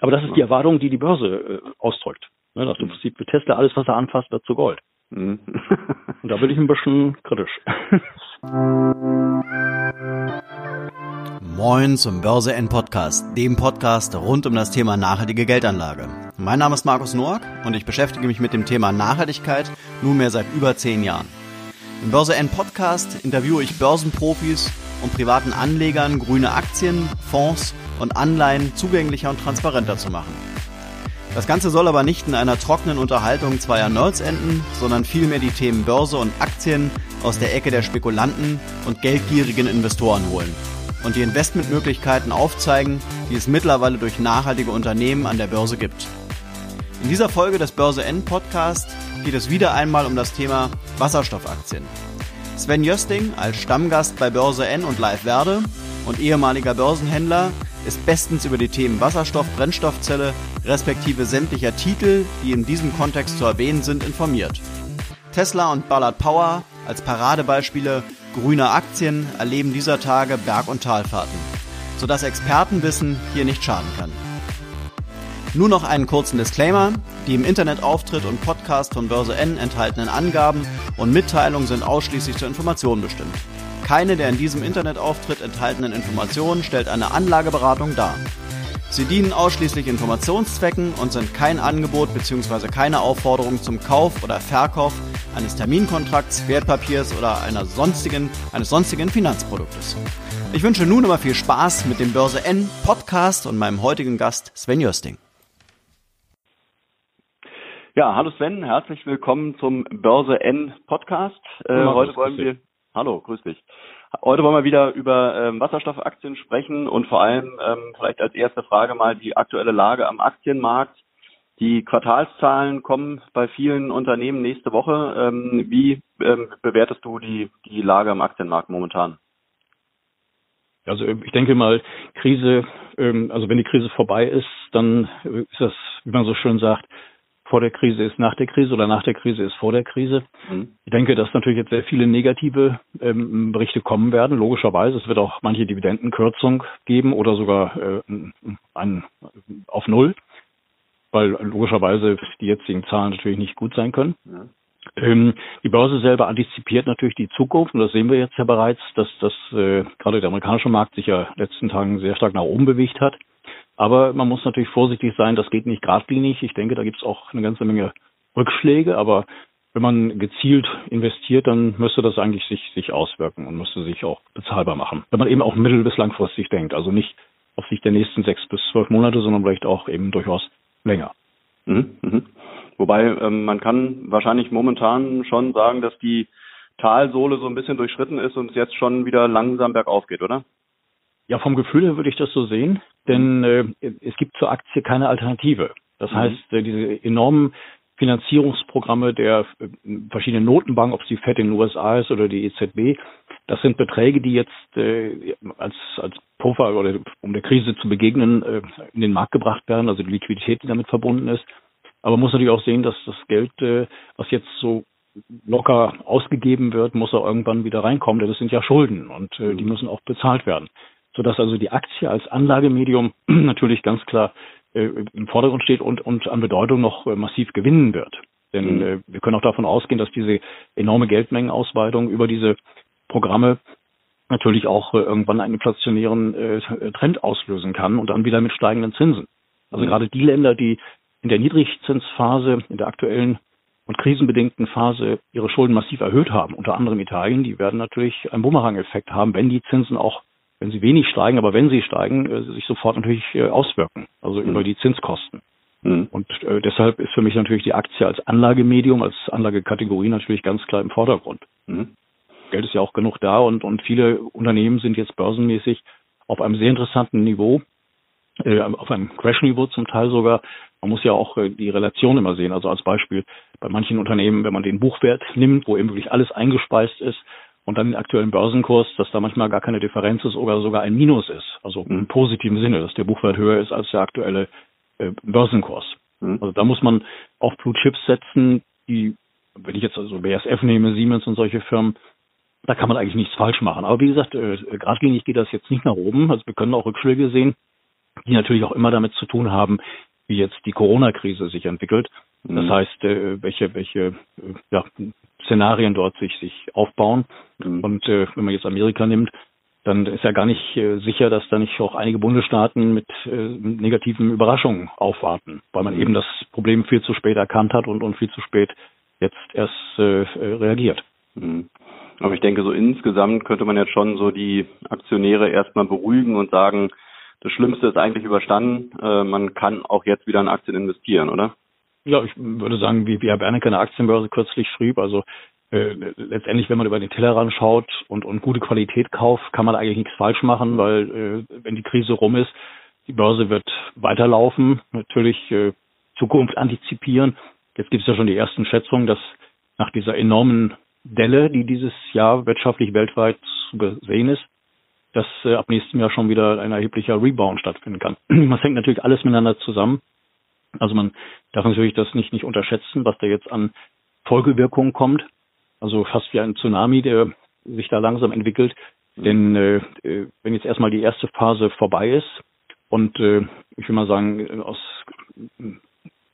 Aber das ist die Erwartung, die die Börse äh, ausdrückt. Ne, dass im Prinzip Tesla alles, was er anfasst, wird zu Gold. Mhm. Und da bin ich ein bisschen kritisch. Moin zum Börse N Podcast, dem Podcast rund um das Thema nachhaltige Geldanlage. Mein Name ist Markus Noack und ich beschäftige mich mit dem Thema Nachhaltigkeit nunmehr seit über zehn Jahren. Im Börse N Podcast interviewe ich Börsenprofis und privaten Anlegern grüne Aktien, Fonds und Anleihen zugänglicher und transparenter zu machen. Das Ganze soll aber nicht in einer trockenen Unterhaltung zweier Nerds enden, sondern vielmehr die Themen Börse und Aktien aus der Ecke der Spekulanten und geldgierigen Investoren holen und die Investmentmöglichkeiten aufzeigen, die es mittlerweile durch nachhaltige Unternehmen an der Börse gibt. In dieser Folge des Börse N Podcast geht es wieder einmal um das Thema Wasserstoffaktien. Sven Jösting als Stammgast bei Börse N und Live Werde und ehemaliger Börsenhändler ist bestens über die Themen Wasserstoff, Brennstoffzelle respektive sämtlicher Titel, die in diesem Kontext zu erwähnen sind, informiert. Tesla und Ballard Power als Paradebeispiele grüner Aktien erleben dieser Tage Berg- und Talfahrten, sodass Expertenwissen hier nicht schaden kann. Nur noch einen kurzen Disclaimer. Die im Internetauftritt und Podcast von Börse N enthaltenen Angaben und Mitteilungen sind ausschließlich zur Information bestimmt. Keine der in diesem Internetauftritt enthaltenen Informationen stellt eine Anlageberatung dar. Sie dienen ausschließlich Informationszwecken und sind kein Angebot bzw. keine Aufforderung zum Kauf oder Verkauf eines Terminkontrakts, Wertpapiers oder einer sonstigen, eines sonstigen Finanzproduktes. Ich wünsche nun aber viel Spaß mit dem Börse N Podcast und meinem heutigen Gast Sven Jösting. Ja, hallo Sven, herzlich willkommen zum Börse N Podcast. Äh, heute wollen wir Hallo, grüß dich. Heute wollen wir wieder über ähm, Wasserstoffaktien sprechen und vor allem ähm, vielleicht als erste Frage mal die aktuelle Lage am Aktienmarkt. Die Quartalszahlen kommen bei vielen Unternehmen nächste Woche. Ähm, wie ähm, bewertest du die, die Lage am Aktienmarkt momentan? Also ich denke mal, Krise, ähm, also wenn die Krise vorbei ist, dann ist das, wie man so schön sagt, vor der Krise ist nach der Krise oder nach der Krise ist vor der Krise. Mhm. Ich denke, dass natürlich jetzt sehr viele negative ähm, Berichte kommen werden, logischerweise. Es wird auch manche Dividendenkürzung geben oder sogar äh, ein, auf Null, weil logischerweise die jetzigen Zahlen natürlich nicht gut sein können. Ja. Ähm, die Börse selber antizipiert natürlich die Zukunft und das sehen wir jetzt ja bereits, dass das äh, gerade der amerikanische Markt sich ja letzten Tagen sehr stark nach oben bewegt hat. Aber man muss natürlich vorsichtig sein, das geht nicht geradlinig. Ich denke, da gibt es auch eine ganze Menge Rückschläge, aber wenn man gezielt investiert, dann müsste das eigentlich sich, sich auswirken und müsste sich auch bezahlbar machen. Wenn man eben auch mittel- bis langfristig denkt, also nicht auf Sicht der nächsten sechs bis zwölf Monate, sondern vielleicht auch eben durchaus länger. Mhm, mh. Wobei ähm, man kann wahrscheinlich momentan schon sagen, dass die Talsohle so ein bisschen durchschritten ist und es jetzt schon wieder langsam bergauf geht, oder? Ja, vom Gefühl her würde ich das so sehen, denn äh, es gibt zur Aktie keine Alternative. Das mhm. heißt, äh, diese enormen Finanzierungsprogramme der äh, verschiedenen Notenbanken, ob es die FED in den USA ist oder die EZB, das sind Beträge, die jetzt äh, als, als Puffer oder um der Krise zu begegnen, äh, in den Markt gebracht werden, also die Liquidität, die damit verbunden ist. Aber man muss natürlich auch sehen, dass das Geld, äh, was jetzt so locker ausgegeben wird, muss auch irgendwann wieder reinkommen, denn das sind ja Schulden und äh, die mhm. müssen auch bezahlt werden sodass also die Aktie als Anlagemedium natürlich ganz klar äh, im Vordergrund steht und, und an Bedeutung noch äh, massiv gewinnen wird. Denn mhm. äh, wir können auch davon ausgehen, dass diese enorme Geldmengenausweitung über diese Programme natürlich auch äh, irgendwann einen inflationären äh, Trend auslösen kann und dann wieder mit steigenden Zinsen. Also mhm. gerade die Länder, die in der Niedrigzinsphase, in der aktuellen und krisenbedingten Phase ihre Schulden massiv erhöht haben, unter anderem Italien, die werden natürlich einen Bumerang-Effekt haben, wenn die Zinsen auch wenn sie wenig steigen, aber wenn sie steigen, äh, sich sofort natürlich äh, auswirken, also mhm. über die Zinskosten. Mhm. Und äh, deshalb ist für mich natürlich die Aktie als Anlagemedium, als Anlagekategorie natürlich ganz klar im Vordergrund. Mhm. Geld ist ja auch genug da und, und viele Unternehmen sind jetzt börsenmäßig auf einem sehr interessanten Niveau, äh, auf einem Crash-Niveau zum Teil sogar. Man muss ja auch äh, die Relation immer sehen. Also als Beispiel bei manchen Unternehmen, wenn man den Buchwert nimmt, wo eben wirklich alles eingespeist ist, und dann den aktuellen Börsenkurs, dass da manchmal gar keine Differenz ist oder sogar ein Minus ist. Also im positiven Sinne, dass der Buchwert höher ist als der aktuelle äh, Börsenkurs. Mhm. Also da muss man auf Blue Chips setzen, die, wenn ich jetzt also BSF nehme, Siemens und solche Firmen, da kann man eigentlich nichts falsch machen. Aber wie gesagt, äh, geradlinig geht das jetzt nicht nach oben. Also wir können auch Rückschläge sehen. die natürlich auch immer damit zu tun haben, wie jetzt die Corona-Krise sich entwickelt. Das mhm. heißt, äh, welche, welche äh, ja, Szenarien dort sich, sich aufbauen. Mhm. Und äh, wenn man jetzt Amerika nimmt, dann ist ja gar nicht äh, sicher, dass da nicht auch einige Bundesstaaten mit äh, negativen Überraschungen aufwarten, weil man mhm. eben das Problem viel zu spät erkannt hat und, und viel zu spät jetzt erst äh, reagiert. Mhm. Aber ich denke, so insgesamt könnte man jetzt schon so die Aktionäre erstmal beruhigen und sagen, das Schlimmste ist eigentlich überstanden. Äh, man kann auch jetzt wieder in Aktien investieren, oder? Ja, ich würde sagen, wie, wie Herr Bernecke an der Aktienbörse kürzlich schrieb, also äh, letztendlich, wenn man über den Tellerrand schaut und, und gute Qualität kauft, kann man eigentlich nichts falsch machen, weil äh, wenn die Krise rum ist, die Börse wird weiterlaufen, natürlich äh, Zukunft antizipieren. Jetzt gibt es ja schon die ersten Schätzungen, dass nach dieser enormen Delle, die dieses Jahr wirtschaftlich weltweit zu sehen ist, dass äh, ab nächstem Jahr schon wieder ein erheblicher Rebound stattfinden kann. Das hängt natürlich alles miteinander zusammen. Also man darf natürlich das nicht, nicht unterschätzen, was da jetzt an Folgewirkungen kommt. Also fast wie ein Tsunami, der sich da langsam entwickelt. Denn äh, äh, wenn jetzt erstmal die erste Phase vorbei ist und äh, ich will mal sagen, aus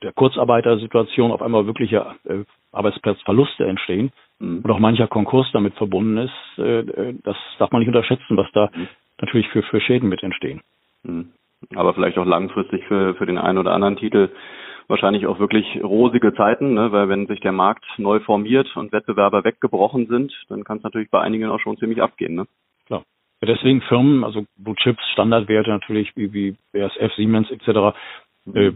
der Kurzarbeitersituation auf einmal wirkliche äh, Arbeitsplatzverluste entstehen mhm. und auch mancher Konkurs damit verbunden ist, äh, äh, das darf man nicht unterschätzen, was da mhm. natürlich für, für Schäden mit entstehen. Aber vielleicht auch langfristig für, für den einen oder anderen Titel wahrscheinlich auch wirklich rosige Zeiten, ne? weil wenn sich der Markt neu formiert und Wettbewerber weggebrochen sind, dann kann es natürlich bei einigen auch schon ziemlich abgehen. Ne? Klar. Deswegen Firmen, also Blue Chips, Standardwerte natürlich wie, wie BASF, Siemens etc., mhm. äh,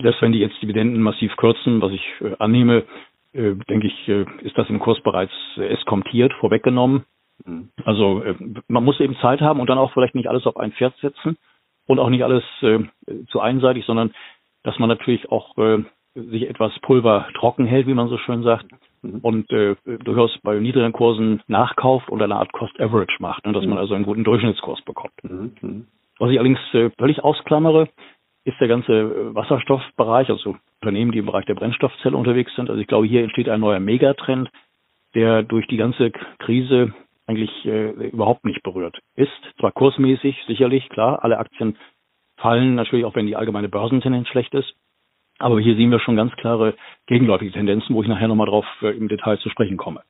selbst wenn die jetzt Dividenden massiv kürzen, was ich äh, annehme, äh, denke ich, äh, ist das im Kurs bereits äh, eskontiert, vorweggenommen. Mhm. Also äh, man muss eben Zeit haben und dann auch vielleicht nicht alles auf ein Pferd setzen und auch nicht alles äh, zu einseitig, sondern dass man natürlich auch äh, sich etwas Pulver trocken hält, wie man so schön sagt, mhm. und äh, durchaus bei niedrigen Kursen nachkauft und eine Art Cost Average macht, ne, dass mhm. man also einen guten Durchschnittskurs bekommt. Mhm. mhm. Was ich allerdings äh, völlig ausklammere, ist der ganze äh, Wasserstoffbereich, also Unternehmen, die im Bereich der Brennstoffzelle unterwegs sind. Also ich glaube, hier entsteht ein neuer Megatrend, der durch die ganze Krise eigentlich äh, überhaupt nicht berührt ist. Zwar kursmäßig, sicherlich, klar, alle Aktien fallen, natürlich auch wenn die allgemeine Börsentendenz schlecht ist. Aber hier sehen wir schon ganz klare gegenläufige Tendenzen, wo ich nachher nochmal drauf äh, im Detail zu sprechen komme.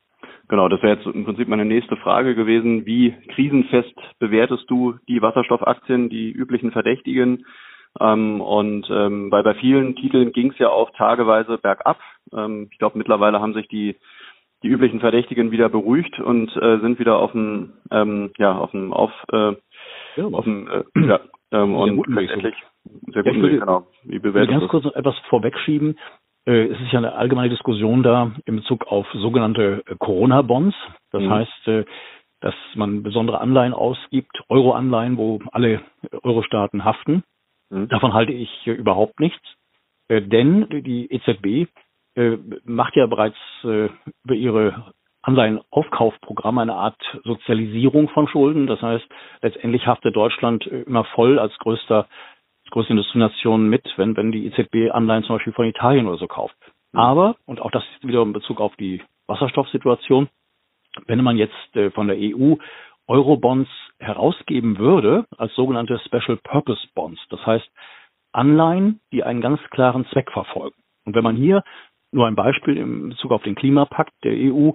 Genau, das wäre jetzt im Prinzip meine nächste Frage gewesen. Wie krisenfest bewertest du die Wasserstoffaktien, die üblichen Verdächtigen? Ähm, und ähm, weil bei vielen Titeln ging es ja auch tageweise bergab. Ähm, ich glaube, mittlerweile haben sich die die üblichen Verdächtigen wieder beruhigt und äh, sind wieder auf dem ähm, ja auf dem auf äh, ja, auf dem äh, ja ähm, und letztendlich sehr gut, ja, würde, genau. Wie bewertet ganz kurz noch etwas vorwegschieben. Äh, es ist ja eine allgemeine Diskussion da in Bezug auf sogenannte äh, Corona-Bonds. Das mhm. heißt, äh, dass man besondere Anleihen ausgibt, Euro-Anleihen, wo alle Euro-Staaten haften. Mhm. Davon halte ich äh, überhaupt nichts, denn die EZB äh, macht ja bereits über ihre Anleihenaufkaufprogramm eine Art Sozialisierung von Schulden. Das heißt, letztendlich haftet Deutschland immer voll als größter als größte Industrienation mit, wenn, wenn die EZB Anleihen zum Beispiel von Italien oder so kauft. Mhm. Aber, und auch das wieder in Bezug auf die Wasserstoffsituation, wenn man jetzt von der EU Eurobonds herausgeben würde als sogenannte Special Purpose Bonds. Das heißt Anleihen, die einen ganz klaren Zweck verfolgen. Und wenn man hier nur ein Beispiel in Bezug auf den Klimapakt der EU,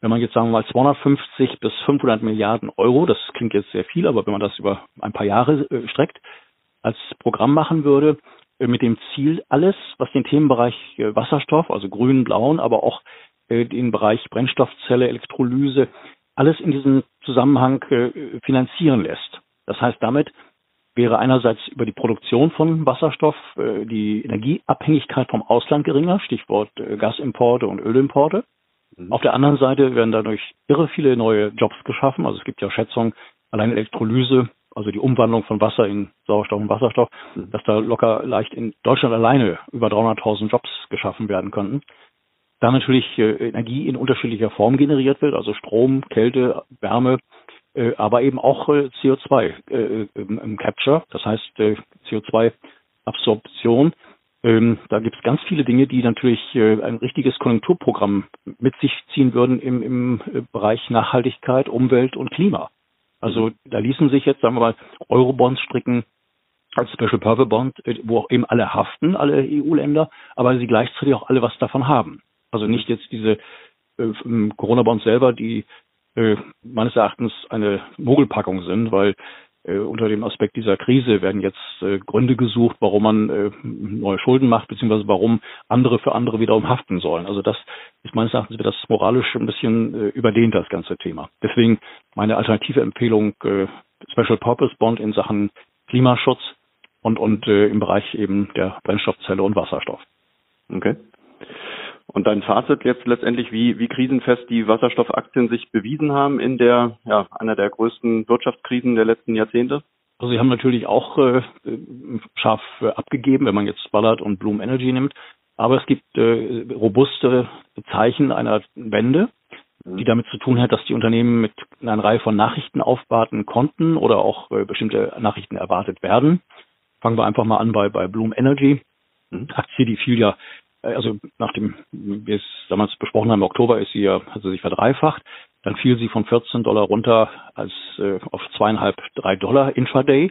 wenn man jetzt sagen wir mal 250 bis 500 Milliarden Euro, das klingt jetzt sehr viel, aber wenn man das über ein paar Jahre äh, streckt, als Programm machen würde, äh, mit dem Ziel, alles, was den Themenbereich äh, Wasserstoff, also grün, blauen, aber auch den Bereich Brennstoffzelle, Elektrolyse, alles in diesem Zusammenhang finanzieren lässt. Das heißt, damit wäre einerseits über die Produktion von Wasserstoff äh, die Energieabhängigkeit vom Ausland geringer, Stichwort äh, Gasimporte und Ölimporte. Mhm. Auf der anderen Seite werden dadurch irre viele neue Jobs geschaffen. Also es gibt ja Schätzungen, allein Elektrolyse, also die Umwandlung von Wasser in Sauerstoff und Wasserstoff, mhm. dass da locker leicht in Deutschland alleine über 300.000 Jobs geschaffen werden könnten da natürlich äh, Energie in unterschiedlicher Form generiert wird, also Strom, Kälte, Wärme, äh, aber eben auch äh, CO2 äh, im, Capture, das heißt äh, CO2-Absorption. Ähm, da gibt es ganz viele Dinge, die natürlich äh, ein richtiges Konjunkturprogramm mit sich ziehen würden im, im Bereich Nachhaltigkeit, Umwelt und Klima. Also da ließen sich jetzt, sagen wir mal, Eurobonds stricken als Special Purpose Bond, äh, wo auch eben alle haften, alle EU-Länder, aber sie gleichzeitig auch alle was davon haben. Also nicht jetzt diese äh, Corona-Bonds selber, die äh, meines Erachtens eine Mogelpackung sind, weil äh, unter dem Aspekt dieser Krise werden jetzt äh, Gründe gesucht, warum man äh, neue Schulden macht, beziehungsweise warum andere für andere wiederum haften sollen. Also das ist meines Erachtens das moralisch ein bisschen äh, überdehnt, das ganze Thema. Deswegen meine alternative Empfehlung, äh, Special Purpose Bond in Sachen Klimaschutz und, und äh, im Bereich eben der Brennstoffzelle und Wasserstoff. Okay. Und dein Fazit jetzt letztendlich, wie, wie krisenfest die Wasserstoffaktien sich bewiesen haben in der, ja, einer der größten Wirtschaftskrisen der letzten Jahrzehnte? Also sie haben natürlich auch äh, scharf äh, abgegeben, wenn man jetzt Ballard und Bloom Energy nimmt. Aber es gibt äh, robuste Zeichen einer Wende, mhm. die damit zu tun hat, dass die Unternehmen mit einer Reihe von Nachrichten aufwarten konnten oder auch äh, bestimmte Nachrichten erwartet werden. Fangen wir einfach mal an bei, bei Bloom Energy. Mhm. Aktie, die fiel ja äh, also nachdem wir es damals besprochen haben, im Oktober ist sie ja, hat sie sich verdreifacht. Dann fiel sie von 14 Dollar runter als äh, auf zweieinhalb, drei Dollar intraday.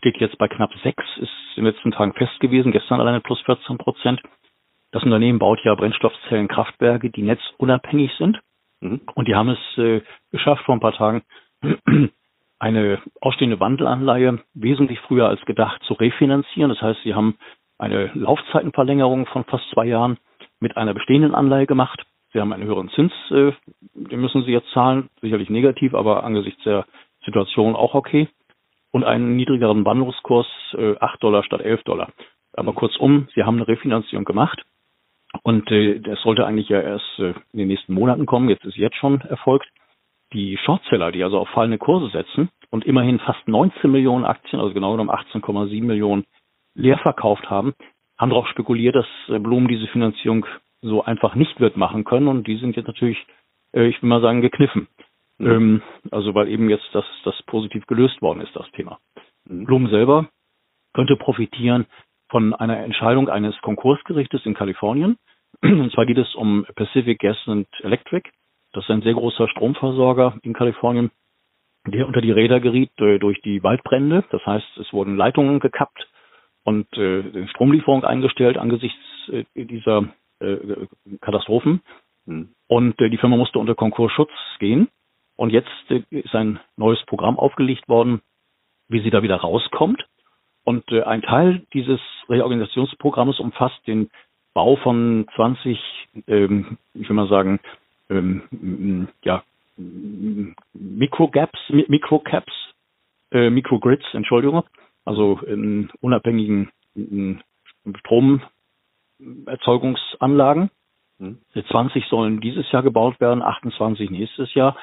Steht jetzt bei knapp sechs, ist in den letzten Tagen fest gewesen, gestern alleine plus 14 Prozent. Das Unternehmen baut ja Brennstoffzellenkraftwerke, die netzunabhängig sind. Mhm. Und die haben es äh, geschafft, vor ein paar Tagen eine ausstehende Wandelanleihe wesentlich früher als gedacht zu refinanzieren. Das heißt, sie haben eine Laufzeitenverlängerung von fast zwei Jahren mit einer bestehenden Anleihe gemacht. Sie haben einen höheren Zins, äh, den müssen Sie jetzt zahlen, sicherlich negativ, aber angesichts der Situation auch okay. Und einen niedrigeren Wandlungskurs, äh, 8 Dollar statt 11 Dollar. Aber kurzum, Sie haben eine Refinanzierung gemacht und äh, das sollte eigentlich ja erst äh, in den nächsten Monaten kommen. Jetzt ist jetzt schon erfolgt. Die Shortseller, die also auf fallende Kurse setzen und immerhin fast 19 Millionen Aktien, also genau genommen 18,7 Millionen leer verkauft haben, haben darauf spekuliert, dass äh, Blumen diese Finanzierung so einfach nicht wird machen können und die sind jetzt natürlich, äh, ich will mal sagen, gekniffen. Mhm. Also weil eben jetzt das, das positiv gelöst worden ist, das Thema. Mhm. Blum selber könnte profitieren von einer Entscheidung eines Konkursgerichtes in Kalifornien. Und zwar geht es um Pacific Gas and Electric. Das ist ein sehr großer Stromversorger in Kalifornien, der unter die Räder geriet äh, durch die Waldbrände. Das heißt, es wurden Leitungen gekappt und äh, Stromlieferung eingestellt angesichts äh, dieser äh, Katastrophen. Mhm. Und äh, die Firma musste unter Konkursschutz gehen. Und jetzt äh, ist ein neues Programm aufgelegt worden, wie sie da wieder rauskommt. Und äh, ein Teil dieses Reorganisationsprogrammes umfasst den Bau von 20, ähm, ich will mal sagen, ähm, ja, Microgaps, Microcaps, äh, Microgrids, Entschuldigung, also in unabhängigen in Stromerzeugungsanlagen. Mhm. 20 sollen dieses Jahr gebaut werden, 28 nächstes Jahr.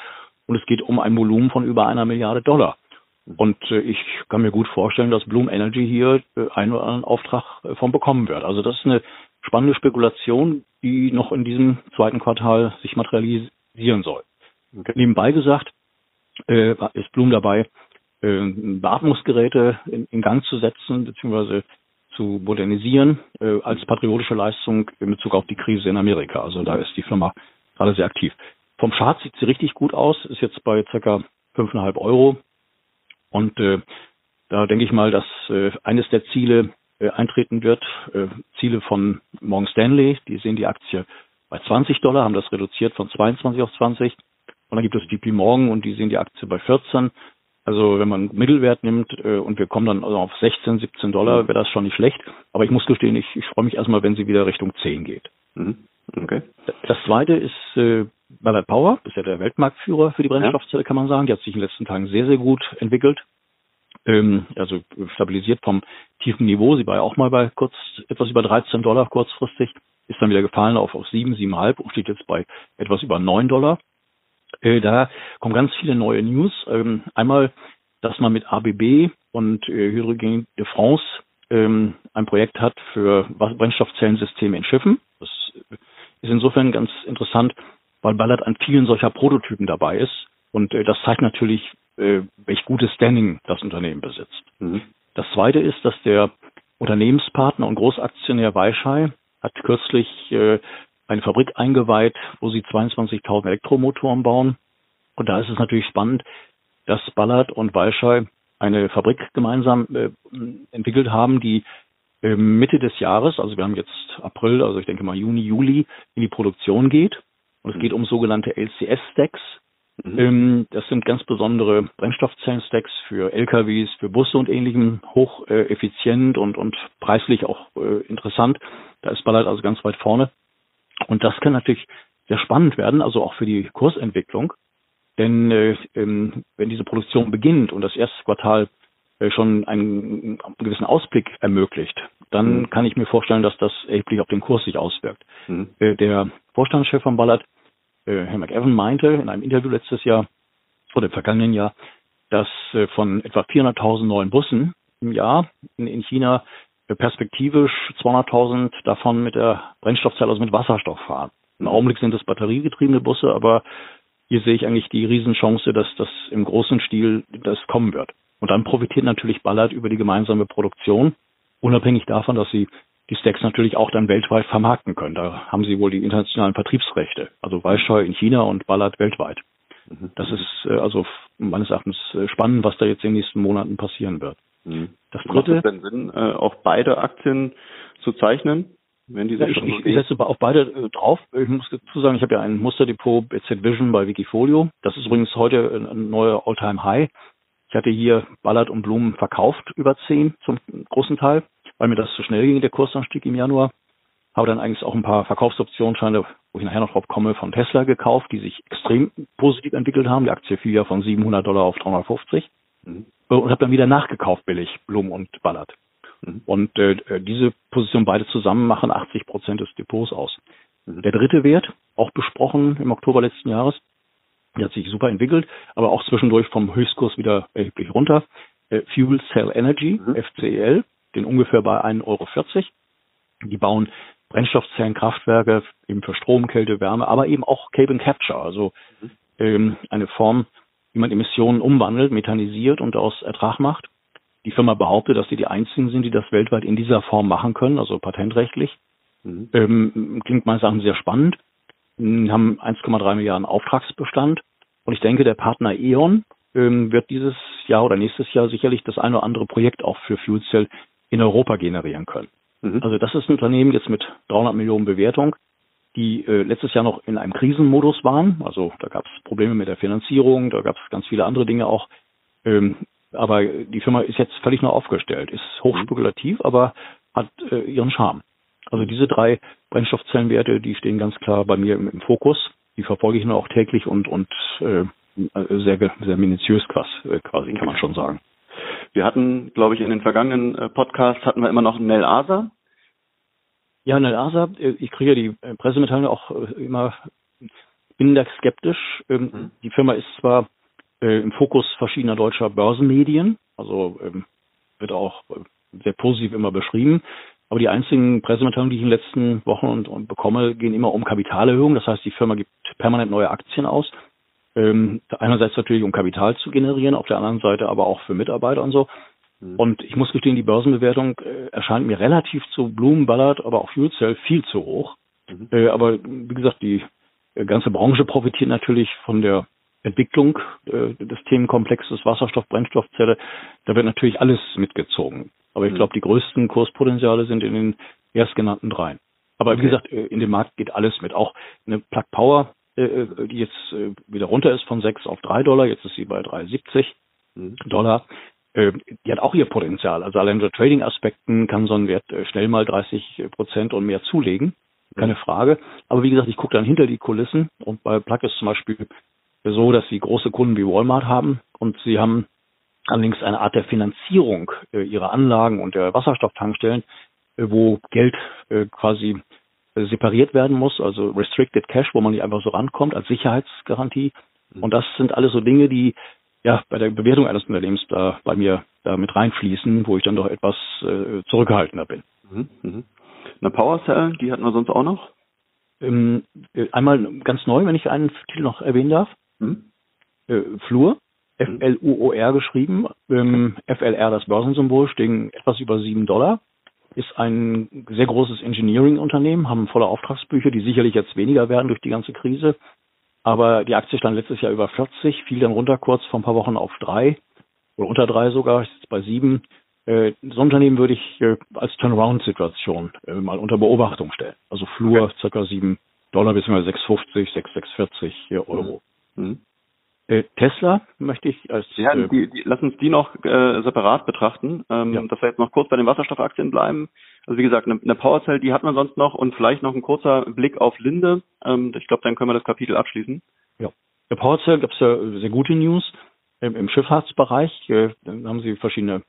Und es geht um ein Volumen von über einer Milliarde Dollar. Mhm. Und äh, ich kann mir gut vorstellen, dass Bloom Energy hier äh, einen oder anderen Auftrag äh, von bekommen wird. Also das ist eine spannende Spekulation, die noch in diesem zweiten Quartal sich materialisieren soll. Okay. Nebenbei gesagt, äh, ist Bloom dabei, Beatmungsgeräte in, in, Gang zu setzen bzw. zu modernisieren äh, als patriotische Leistung in Bezug auf die Krise in Amerika. Also da ist die Firma gerade sehr aktiv. Vom Chart sieht sie richtig gut aus, ist jetzt bei ca. 5,5 Euro. Und äh, da denke ich mal, dass äh, eines der Ziele äh, eintreten wird, äh, Ziele von Morgan Stanley, die sehen die Aktie bei 20 Dollar, haben das reduziert von 22 auf 20. Und dann gibt es JP Morgan und die sehen die Aktie bei 14. Also wenn man Mittelwert nimmt äh, und wir kommen dann also auf 16, 17 Dollar, mhm. wäre das schon nicht schlecht. Aber ich muss gestehen, ich, ich freue mich erstmal, wenn sie wieder Richtung 10 geht. Mhm. Okay. Das zweite ist äh, Ballard Power, das ist ja der Weltmarktführer für die Brennstoffzelle, kann man sagen. Die hat sich in den letzten Tagen sehr, sehr gut entwickelt. Ähm, also stabilisiert vom tiefen Niveau. Sie war ja auch mal bei kurz etwas über 13 Dollar kurzfristig, ist dann wieder gefallen auf, auf 7, 7,5 und steht jetzt bei etwas über 9 Dollar. Äh, da kommen ganz viele neue News. Ähm, einmal, dass man mit ABB und äh, Hydrogen de France ähm, ein Projekt hat für Brennstoffzellensysteme in Schiffen. Das ist insofern ganz interessant, weil Ballard an vielen solcher Prototypen dabei ist. Und äh, das zeigt natürlich, äh, welch gutes Standing das Unternehmen besitzt. Mhm. Das zweite ist, dass der Unternehmenspartner und Großaktionär Weichai hat kürzlich äh, eine Fabrik eingeweiht, wo sie 22.000 Elektromotoren bauen. Und da ist es natürlich spannend, dass Ballard und Walschei eine Fabrik gemeinsam äh, entwickelt haben, die äh, Mitte des Jahres, also wir haben jetzt April, also ich denke mal Juni, Juli, in die Produktion geht. Und es geht um sogenannte LCS-Stacks. Mhm. Ähm, das sind ganz besondere Brennstoffzellen-Stacks für LKWs, für Busse und ähnlichem, hocheffizient und, und preislich auch äh, interessant. Da ist Ballard also ganz weit vorne. Und das kann natürlich sehr spannend werden, also auch für die Kursentwicklung. Denn äh, ähm, wenn diese Produktion beginnt und das erste Quartal äh, schon einen, einen, gewissen Ausblick ermöglicht, dann mhm. kann ich mir vorstellen, dass das erheblich auf den Kurs sich auswirkt. Mhm. Äh, der Vorstandschef von Ballard, äh, Herr McEwan, meinte in einem Interview letztes Jahr oder im vergangenen Jahr, dass von etwa 400.000 neuen Bussen im Jahr in, in China perspektivisch 200.000 davon mit der Brennstoffzelle, also mit Wasserstoff fahren. Im Augenblick sind es batteriegetriebene Busse, aber hier sehe ich eigentlich die Riesenchance, dass das im großen Stil das kommen wird. Und dann profitiert natürlich Ballard über die gemeinsame Produktion, unabhängig davon, dass sie die Stacks natürlich auch dann weltweit vermarkten können. Da haben sie wohl die internationalen Vertriebsrechte. Also Weißscheu in China und Ballard weltweit. Mhm. Das ist äh, also meines Erachtens äh, spannend, was da jetzt in den nächsten Monaten passieren wird. Mhm. Das dritte. Macht es denn Sinn, äh, auch beide Aktien zu zeichnen? Wenn diese ja, ich, ich, ich setze auf beide äh, drauf. Ich muss dazu sagen, ich habe ja ein Musterdepot BZ Vision bei Wikifolio. Das ist übrigens heute ein neuer Alltime high Ich hatte hier Ballard und Blumen verkauft über 10 zum großen Teil, weil mir das zu schnell ging, der Kursanstieg im Januar. Habe dann eigentlich auch ein paar Verkaufsoptionsscheine, wo ich nachher noch drauf komme, von Tesla gekauft, die sich extrem positiv entwickelt haben. Die Aktie fiel ja von 700 Dollar auf 350. Mhm. Und habe dann wieder nachgekauft billig, Blumen und Ballard. Mhm. Und äh, diese Position beide zusammen machen 80 Prozent des Depots aus. Mhm. Der dritte Wert, auch besprochen im Oktober letzten Jahres, der hat sich super entwickelt, aber auch zwischendurch vom Höchstkurs wieder erheblich runter. Äh, Fuel Cell Energy, mhm. FCEL, den ungefähr bei 1,40 Euro. Die bauen Brennstoffzellenkraftwerke eben für Strom, Kälte, Wärme, aber eben auch Carbon Capture, also mhm. ähm, eine Form, wie man Emissionen umwandelt, methanisiert und daraus Ertrag macht. Die Firma behauptet, dass sie die einzigen sind, die das weltweit in dieser Form machen können, also patentrechtlich. Mhm. Ähm, klingt meines Erachtens sehr spannend. Wir haben 1,3 Milliarden Auftragsbestand. Und ich denke, der Partner E.ON ähm, wird dieses Jahr oder nächstes Jahr sicherlich das eine oder andere Projekt auch für Fuel Cell in Europa generieren können. Mhm. Also das ist ein Unternehmen jetzt mit 300 Millionen Bewertung, die äh, letztes Jahr noch in einem Krisenmodus waren. Also da gab es Probleme mit der Finanzierung, da gab es ganz viele andere Dinge auch. Ähm, aber die Firma ist jetzt völlig neu aufgestellt, ist hochspekulativ, aber hat äh, ihren Charme. Also diese drei Brennstoffzellenwerte, die stehen ganz klar bei mir im, im Fokus. Die verfolge ich nur auch täglich und, und äh, sehr, sehr minutiös quasi, quasi, kann man schon sagen. Wir hatten, glaube ich, in den vergangenen äh, Podcasts hatten wir immer noch Nel Asa. Ja, Nel Asa, äh, ich kriege die äh, Pressemitteilung auch immer, bin da skeptisch. Ähm, mhm. Die Firma ist zwar äh, im Fokus verschiedener deutscher Börsenmedien. Also ähm, wird auch äh, sehr positiv immer beschrieben. Aber die einzigen Pressemitteilungen, die ich in den letzten Wochen und, und bekomme, gehen immer um Kapitalerhöhung. Das heißt, die Firma gibt permanent neue Aktien aus. Ähm, einerseits natürlich, um Kapital zu generieren, auf der anderen Seite aber auch für Mitarbeiter und so. Mhm. Und ich muss gestehen, die Börsenbewertung äh, erscheint mir relativ zu Blumenballard, aber auch Fuelcell viel zu hoch. Mhm. Äh, aber wie gesagt, die äh, ganze Branche profitiert natürlich von der Entwicklung äh, des Themenkomplexes Wasserstoff, Brennstoffzelle, da wird natürlich alles mitgezogen. Aber ich mhm. glaube, die größten Kurspotenziale sind in den erstgenannten dreien. Aber okay. wie gesagt, äh, in dem Markt geht alles mit. Auch eine Plug Power, die jetzt wieder runter ist von 6 auf 3 Dollar, jetzt ist sie bei 3,70 mhm. Dollar. Äh, die hat auch ihr Potenzial. Also allein unter Trading-Aspekten kann so ein Wert äh, schnell mal 30 Prozent und mehr zulegen. Keine. Frage. Aber wie gesagt, ich gucke dann hinter die Kulissen und bei Plug ist zum Beispiel so, dass sie große Kunden wie Walmart haben und sie haben allerdings eine Art der Finanzierung äh, ihrer Anlagen und der Wasserstofftankstellen, äh, wo Geld quasi separiert werden muss, also Restricted Cash, wo man nicht einfach so rankommt als Sicherheitsgarantie. Mhm. Und das sind alles so Dinge, die ja bei der Bewertung eines Unternehmens da bei mir da mit reinfließen, wo ich dann doch etwas äh, zurückgehaltener bin. Mhm. Mhm. Eine PowerCell, die hatten wir sonst auch noch? Ähm, äh, einmal ganz neu, wenn ich einen Titel noch erwähnen darf. Hm? Äh, Flur, F-L-U-O-R geschrieben, ähm, FLR das Börsensymbol, stehen etwas über sieben Dollar. Ist ein sehr großes Engineering-Unternehmen, haben volle Auftragsbücher, die sicherlich jetzt weniger werden durch die ganze Krise. Aber die Aktie stand letztes Jahr über 40, fiel dann runter kurz vor ein paar Wochen auf drei. oder unter drei sogar, ist jetzt bei sieben. Äh, so ein Unternehmen würde ich äh, als Turnaround-Situation äh, mal unter Beobachtung stellen. Also Flur okay. circa sieben Dollar bzw. 6,50, 6, 6,40 Euro. Mhm. Äh, Tesla möchte ich als. Ja, äh, die, die, lass uns die noch äh, separat betrachten. Ähm, ja. Dass wir jetzt noch kurz bei den Wasserstoffaktien bleiben. Also wie gesagt, eine, eine Powercell, die hat man sonst noch und vielleicht noch ein kurzer Blick auf Linde. Ähm, ich glaube, dann können wir das Kapitel abschließen. Ja. Der Powercell gab es ja sehr gute News im, im Schifffahrtsbereich. Äh, dann haben sie verschiedene,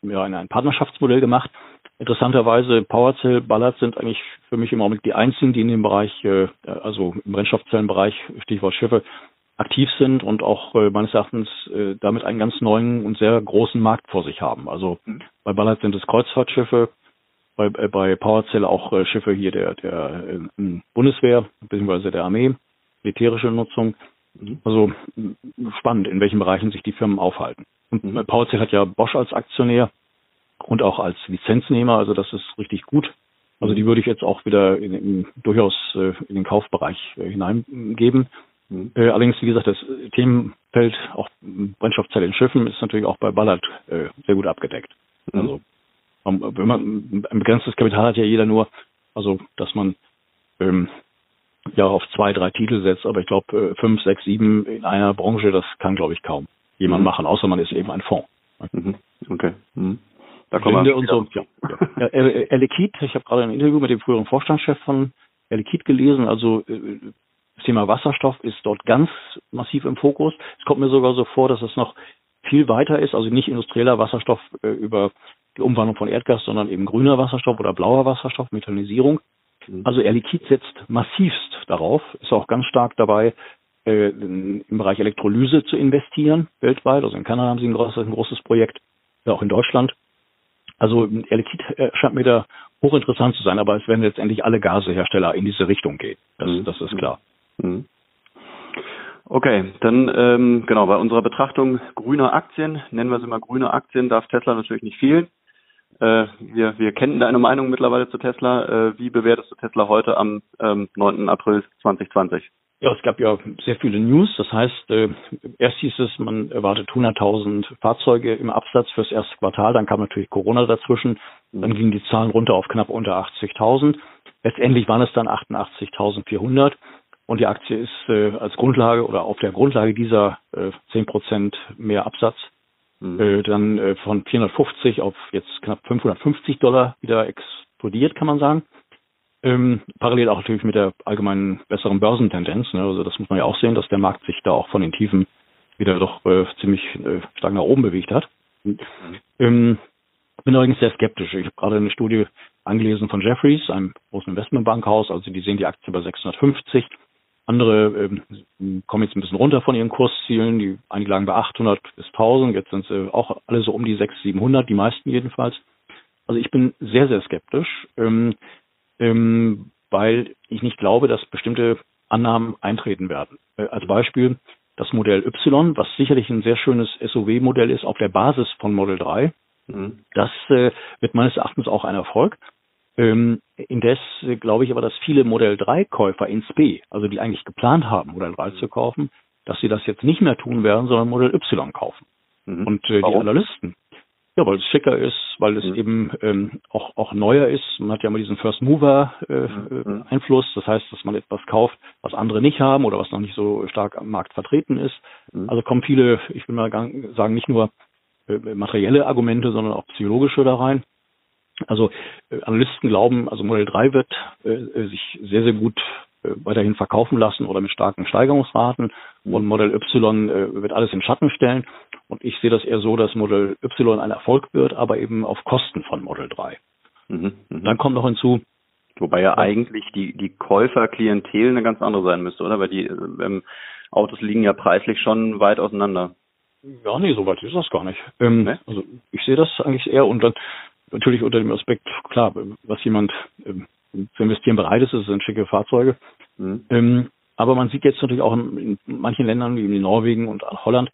ja, ein, ein Partnerschaftsmodell gemacht. Interessanterweise, Powercell, Ballard sind eigentlich für mich im Augenblick die einzigen, die in dem Bereich, äh, also im Brennstoffzellenbereich, Stichwort Schiffe, aktiv sind und auch äh, meines Erachtens äh, damit einen ganz neuen und sehr großen Markt vor sich haben. Also mhm. bei Ballard sind es Kreuzfahrtschiffe, bei, äh, bei PowerCell auch äh, Schiffe hier der, der äh, Bundeswehr bzw. der Armee, militärische Nutzung. Mhm. Also spannend, in welchen Bereichen sich die Firmen aufhalten. Und mhm. PowerCell hat ja Bosch als Aktionär und auch als Lizenznehmer, also das ist richtig gut. Also die würde ich jetzt auch wieder in, in, durchaus äh, in den Kaufbereich äh, hineingeben. Mhm. Äh, allerdings, wie gesagt, das Themenfeld auch Brennstoffzelle in Schiffen ist natürlich auch bei Ballard äh, sehr gut abgedeckt. Mhm. Also wenn man ein begrenztes Kapital hat ja jeder nur, also dass man ähm, ja auf zwei, drei Titel setzt, aber ich glaube äh, fünf, sechs, sieben in einer Branche, das kann glaube ich kaum jemand mhm. machen, außer man ist eben ein Fonds. Mhm. Okay. Mhm. Da kommen wir und so. Ja. ja. Liquid, ich habe gerade ein Interview mit dem früheren Vorstandschef von Liquid gelesen, also äh, das Thema Wasserstoff ist dort ganz massiv im Fokus. Es kommt mir sogar so vor, dass es noch viel weiter ist, also nicht industrieller Wasserstoff äh, über die Umwandlung von Erdgas, sondern eben grüner Wasserstoff oder blauer Wasserstoff, Methanisierung. Mhm. Also Air Liquid setzt massivst darauf, ist auch ganz stark dabei, äh, im Bereich Elektrolyse zu investieren, weltweit. Also in Kanada haben sie ein großes, ein großes Projekt, ja auch in Deutschland. Also Air Liquid äh, scheint mir da hochinteressant zu sein, aber es werden letztendlich alle Gasehersteller in diese Richtung gehen. Das, mhm. das ist klar. Mhm. Okay, dann ähm, genau, bei unserer Betrachtung grüner Aktien, nennen wir sie mal grüne Aktien, darf Tesla natürlich nicht fehlen. Äh, wir, wir kennen deine Meinung mittlerweile zu Tesla. Äh, wie bewertest du Tesla heute am ähm, 9. April 2020? Ja, es gab ja sehr viele News. Das heißt, äh, erst hieß es, man erwartet 100.000 Fahrzeuge im Absatz fürs erste Quartal. Dann kam natürlich Corona dazwischen. Dann gingen die Zahlen runter auf knapp unter 80.000. Letztendlich waren es dann 88.400. Und die Aktie ist äh, als Grundlage oder auf der Grundlage dieser äh, 10% mehr Absatz mhm. äh, dann äh, von 450 auf jetzt knapp 550 Dollar wieder explodiert, kann man sagen. Ähm, parallel auch natürlich mit der allgemeinen besseren Börsentendenz. Ne? Also das muss man ja auch sehen, dass der Markt sich da auch von den Tiefen wieder doch äh, ziemlich äh, stark nach oben bewegt hat. Mhm. Ähm, bin allerdings sehr skeptisch. Ich habe gerade eine Studie angelesen von Jeffries, einem großen Investmentbankhaus. Also die sehen die Aktie bei 650 andere ähm, kommen jetzt ein bisschen runter von ihren Kurszielen. Die einige lagen bei 800 bis 1000. Jetzt sind sie auch alle so um die 600, 700, die meisten jedenfalls. Also ich bin sehr, sehr skeptisch, ähm, ähm, weil ich nicht glaube, dass bestimmte Annahmen eintreten werden. Äh, als Beispiel das Modell Y, was sicherlich ein sehr schönes SOW-Modell ist auf der Basis von Model 3. Mhm. Das äh, wird meines Erachtens auch ein Erfolg. Ähm, indes glaube ich aber, dass viele Modell 3 Käufer ins B, also die eigentlich geplant haben, Modell 3 zu kaufen, dass sie das jetzt nicht mehr tun werden, sondern Modell Y kaufen. Mhm. Und äh, die Analysten, ja, weil es schicker ist, weil es mhm. eben ähm, auch, auch neuer ist. Man hat ja immer diesen First Mover äh, mhm. Äh, Einfluss. Das heißt, dass man etwas kauft, was andere nicht haben oder was noch nicht so stark am Markt vertreten ist. Mhm. Also kommen viele, ich will mal sagen, nicht nur äh, materielle Argumente, sondern auch psychologische da rein. Also äh, Analysten glauben, also Modell 3 wird äh, äh, sich sehr, sehr gut äh, weiterhin verkaufen lassen oder mit starken Steigerungsraten und Modell Y äh, wird alles in Schatten stellen. Und ich sehe das eher so, dass Modell Y ein Erfolg wird, aber eben auf Kosten von Model 3. Mhm, mh. Dann kommt noch hinzu, Wobei ja eigentlich die, die Käuferklientel eine ganz andere sein müsste, oder? Weil die ähm, Autos liegen ja preislich schon weit auseinander. Ja, nee, so weit ist das gar nicht. Ähm, nee? Also ich sehe das eigentlich eher und dann natürlich unter dem Aspekt, klar, was jemand ähm, zu investieren bereit ist, das sind schicke Fahrzeuge. Mhm. Ähm, aber man sieht jetzt natürlich auch in, in manchen Ländern, wie in Norwegen und Holland,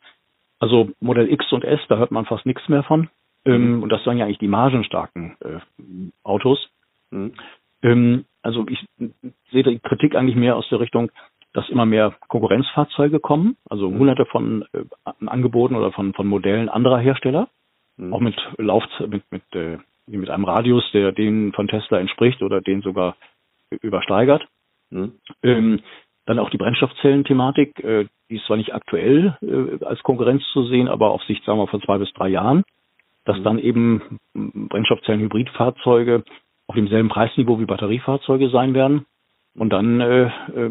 also Modell X und S, da hört man fast nichts mehr von. Ähm, mhm. Und das sind ja eigentlich die margenstarken äh, Autos. Mhm. Ähm, also ich sehe die Kritik eigentlich mehr aus der Richtung, dass immer mehr Konkurrenzfahrzeuge kommen, also mhm. hunderte von äh, Angeboten oder von, von Modellen anderer Hersteller, mhm. auch mit Laufzeit, mit, mit, äh, mit einem Radius, der den von Tesla entspricht oder den sogar übersteigert. Mhm. Ähm, dann auch die Brennstoffzellenthematik, äh, die ist zwar nicht aktuell äh, als Konkurrenz zu sehen, aber auf Sicht, sagen wir, von zwei bis drei Jahren, dass mhm. dann eben Brennstoffzellen-Hybridfahrzeuge auf demselben Preisniveau wie Batteriefahrzeuge sein werden. Und dann äh, äh,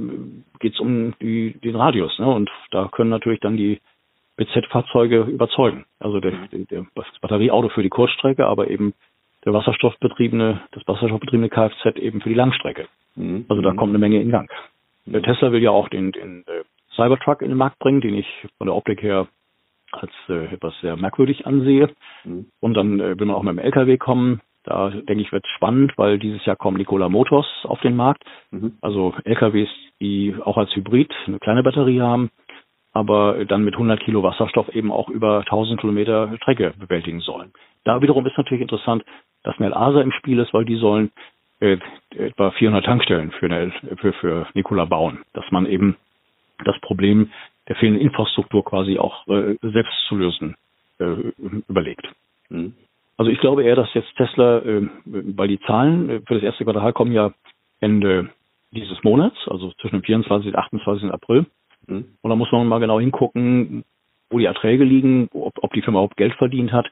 geht es um die, den Radius. Ne? Und da können natürlich dann die BZ-Fahrzeuge überzeugen. Also der, der, der Batterieauto für die Kurzstrecke, aber eben der wasserstoffbetriebene, das wasserstoffbetriebene Kfz eben für die Langstrecke. Mhm. Also da kommt eine Menge in Gang. Der mhm. Tesla will ja auch den, den äh, Cybertruck in den Markt bringen, den ich von der Optik her als äh, etwas sehr merkwürdig ansehe. Mhm. Und dann äh, will man auch mit dem LKW kommen. Da denke ich, wird spannend, weil dieses Jahr kommen Nikola Motors auf den Markt. Mhm. Also LKWs, die auch als Hybrid eine kleine Batterie haben, aber dann mit 100 Kilo Wasserstoff eben auch über 1000 Kilometer Strecke bewältigen sollen. Da wiederum ist natürlich interessant, dass Nel Asa im Spiel ist, weil die sollen äh, etwa 400 Tankstellen für, eine, für, für Nikola bauen, dass man eben das Problem der fehlenden Infrastruktur quasi auch äh, selbst zu lösen äh, überlegt. Mhm. Also ich glaube eher, dass jetzt Tesla, äh, weil die Zahlen äh, für das erste Quartal kommen ja Ende dieses Monats, also zwischen dem 24. und 28. April. Mhm. Und da muss man mal genau hingucken, wo die Erträge liegen, ob, ob die Firma überhaupt Geld verdient hat.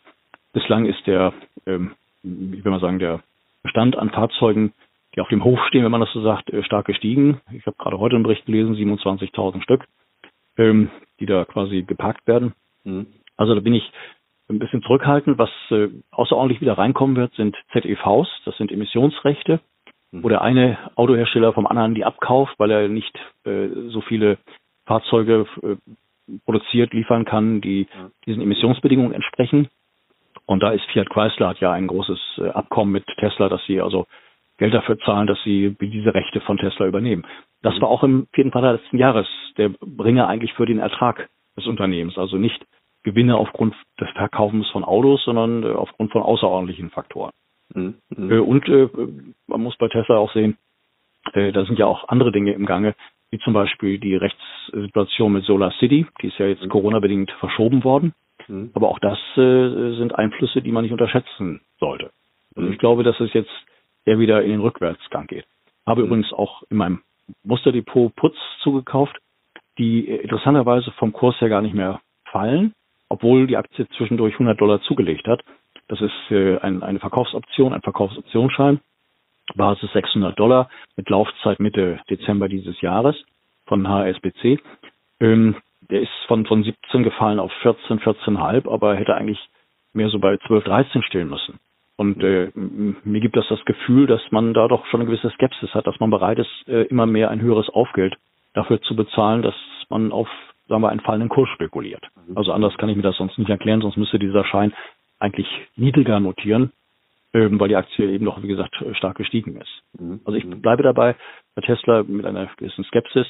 Bislang ist der, ähm, wie will man sagen, der Bestand an Fahrzeugen, die auf dem Hof stehen, wenn man das so sagt, äh, stark gestiegen. Ich habe gerade heute einen Bericht gelesen, 27.000 Stück, ähm, die da quasi geparkt werden. Mhm. Also da bin ich ein bisschen zurückhaltend. Was äh, außerordentlich wieder reinkommen wird, sind ZEVs, das sind Emissionsrechte, mhm. wo der eine Autohersteller vom anderen die abkauft, weil er nicht äh, so viele Fahrzeuge äh, produziert, liefern kann, die diesen Emissionsbedingungen entsprechen. Und da ist Fiat Chrysler hat ja ein großes äh, Abkommen mit Tesla, dass sie also Geld dafür zahlen, dass sie diese Rechte von Tesla übernehmen. Das mhm. war auch im vierten Quartal letzten Jahres der Bringer eigentlich für den Ertrag des Unternehmens. Also nicht Gewinne aufgrund des Verkaufens von Autos, sondern äh, aufgrund von außerordentlichen Faktoren. Mhm. mhm. Äh, und äh, man muss bei Tesla auch sehen, da sind ja auch andere Dinge im Gange, wie zum Beispiel die Rechtssituation mit Solar City, die ist ja jetzt mhm. Corona-bedingt verschoben worden. Mhm. Aber auch das äh, sind Einflüsse, die man nicht unterschätzen sollte. Und mhm. ich glaube, dass es jetzt eher wieder in den Rückwärtsgang geht. Habe mhm. übrigens auch in meinem Musterdepot Putz zugekauft, die interessanterweise vom Kurs her gar nicht mehr fallen, obwohl die Aktie zwischendurch 100 Dollar zugelegt hat. Das ist äh, ein, eine Verkaufsoption, ein Verkaufsoptionsschein, Basis 600 Dollar mit Laufzeit Mitte Dezember dieses Jahres von HSBC. Ähm, der ist von, von 17 gefallen auf 14, 14,5, aber hätte eigentlich mehr so bei 12, 13 stehen müssen. Und äh, mir gibt das das Gefühl, dass man da doch schon eine gewisse Skepsis hat, dass man bereit ist, äh, immer mehr ein höheres Aufgeld dafür zu bezahlen, dass man auf, sagen wir, einen fallenden Kurs spekuliert. Mhm. Also anders kann ich mir das sonst nicht erklären, sonst müsste dieser Schein eigentlich niedriger notieren, ähm, weil die Aktie eben doch, wie gesagt, stark gestiegen ist. Mhm. Also ich bleibe dabei bei Tesla mit einer gewissen Skepsis.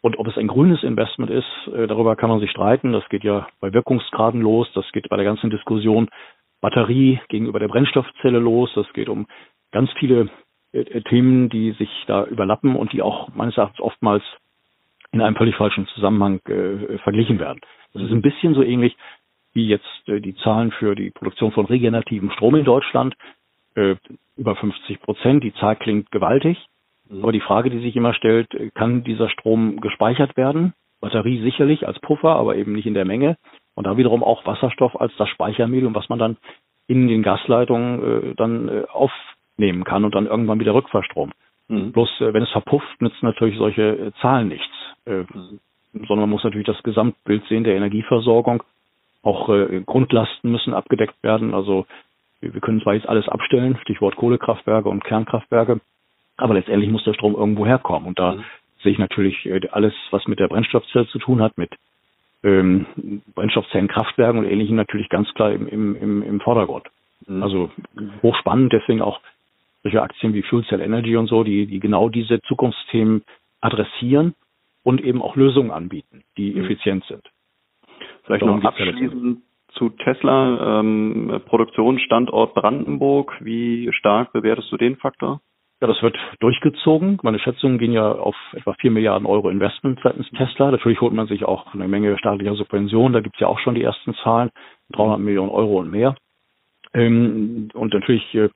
Und ob es ein grünes Investment ist, äh, darüber kann man sich streiten. Das geht ja bei Wirkungsgraden los. Das geht bei der ganzen Diskussion Batterie gegenüber der Brennstoffzelle los. Das geht um ganz viele äh, äh, Themen, die sich da überlappen und die auch meines Erachtens oftmals in einem völlig falschen Zusammenhang äh, verglichen werden. Das ist ein bisschen so ähnlich wie jetzt äh, die Zahlen für die Produktion von regenerativem Strom in Deutschland. Äh, über 50 Prozent. Die Zahl klingt gewaltig. Mhm. Aber die Frage, die sich immer stellt, kann dieser Strom gespeichert werden? Batterie sicherlich als Puffer, aber eben nicht in der Menge. Und da wiederum auch Wasserstoff als das Speichermedium, was man dann in den Gasleitungen äh, dann äh, aufnehmen kann und dann irgendwann wieder rückverstromen. Mhm. Bloß äh, wenn es verpufft, nützen natürlich solche äh, Zahlen nichts. Äh, mhm. Sondern man muss natürlich das Gesamtbild sehen der Energieversorgung. Auch äh, Grundlasten müssen abgedeckt werden. Also wir, wir können zwar jetzt alles abstellen, Stichwort Kohlekraftwerke und Kernkraftwerke, aber letztendlich muss der Strom irgendwo herkommen. Und da mhm. sehe ich natürlich äh, alles, was mit der Brennstoffzelle zu tun hat, mit ähm, Brennstoffzellenkraftwerken und ähnlichem natürlich ganz klar im, im, im Vordergrund. Mhm. Also hochspannend, deswegen auch solche Aktien wie Fuel Cell Energy und so, die, die genau diese Zukunftsthemen adressieren und eben auch Lösungen anbieten, die mhm. effizient sind. Vielleicht noch abschließend zu Tesla, ähm, Produktionsstandort Brandenburg. Wie stark bewertest du den Faktor? Ja, das wird durchgezogen. Meine Schätzungen gehen ja auf etwa 4 Milliarden Euro Investment seitens Tesla. Natürlich holt man sich auch eine Menge staatlicher Subventionen. Da gibt's ja auch schon die ersten Zahlen. 300 Millionen Euro und mehr. Ähm, und natürlich äh,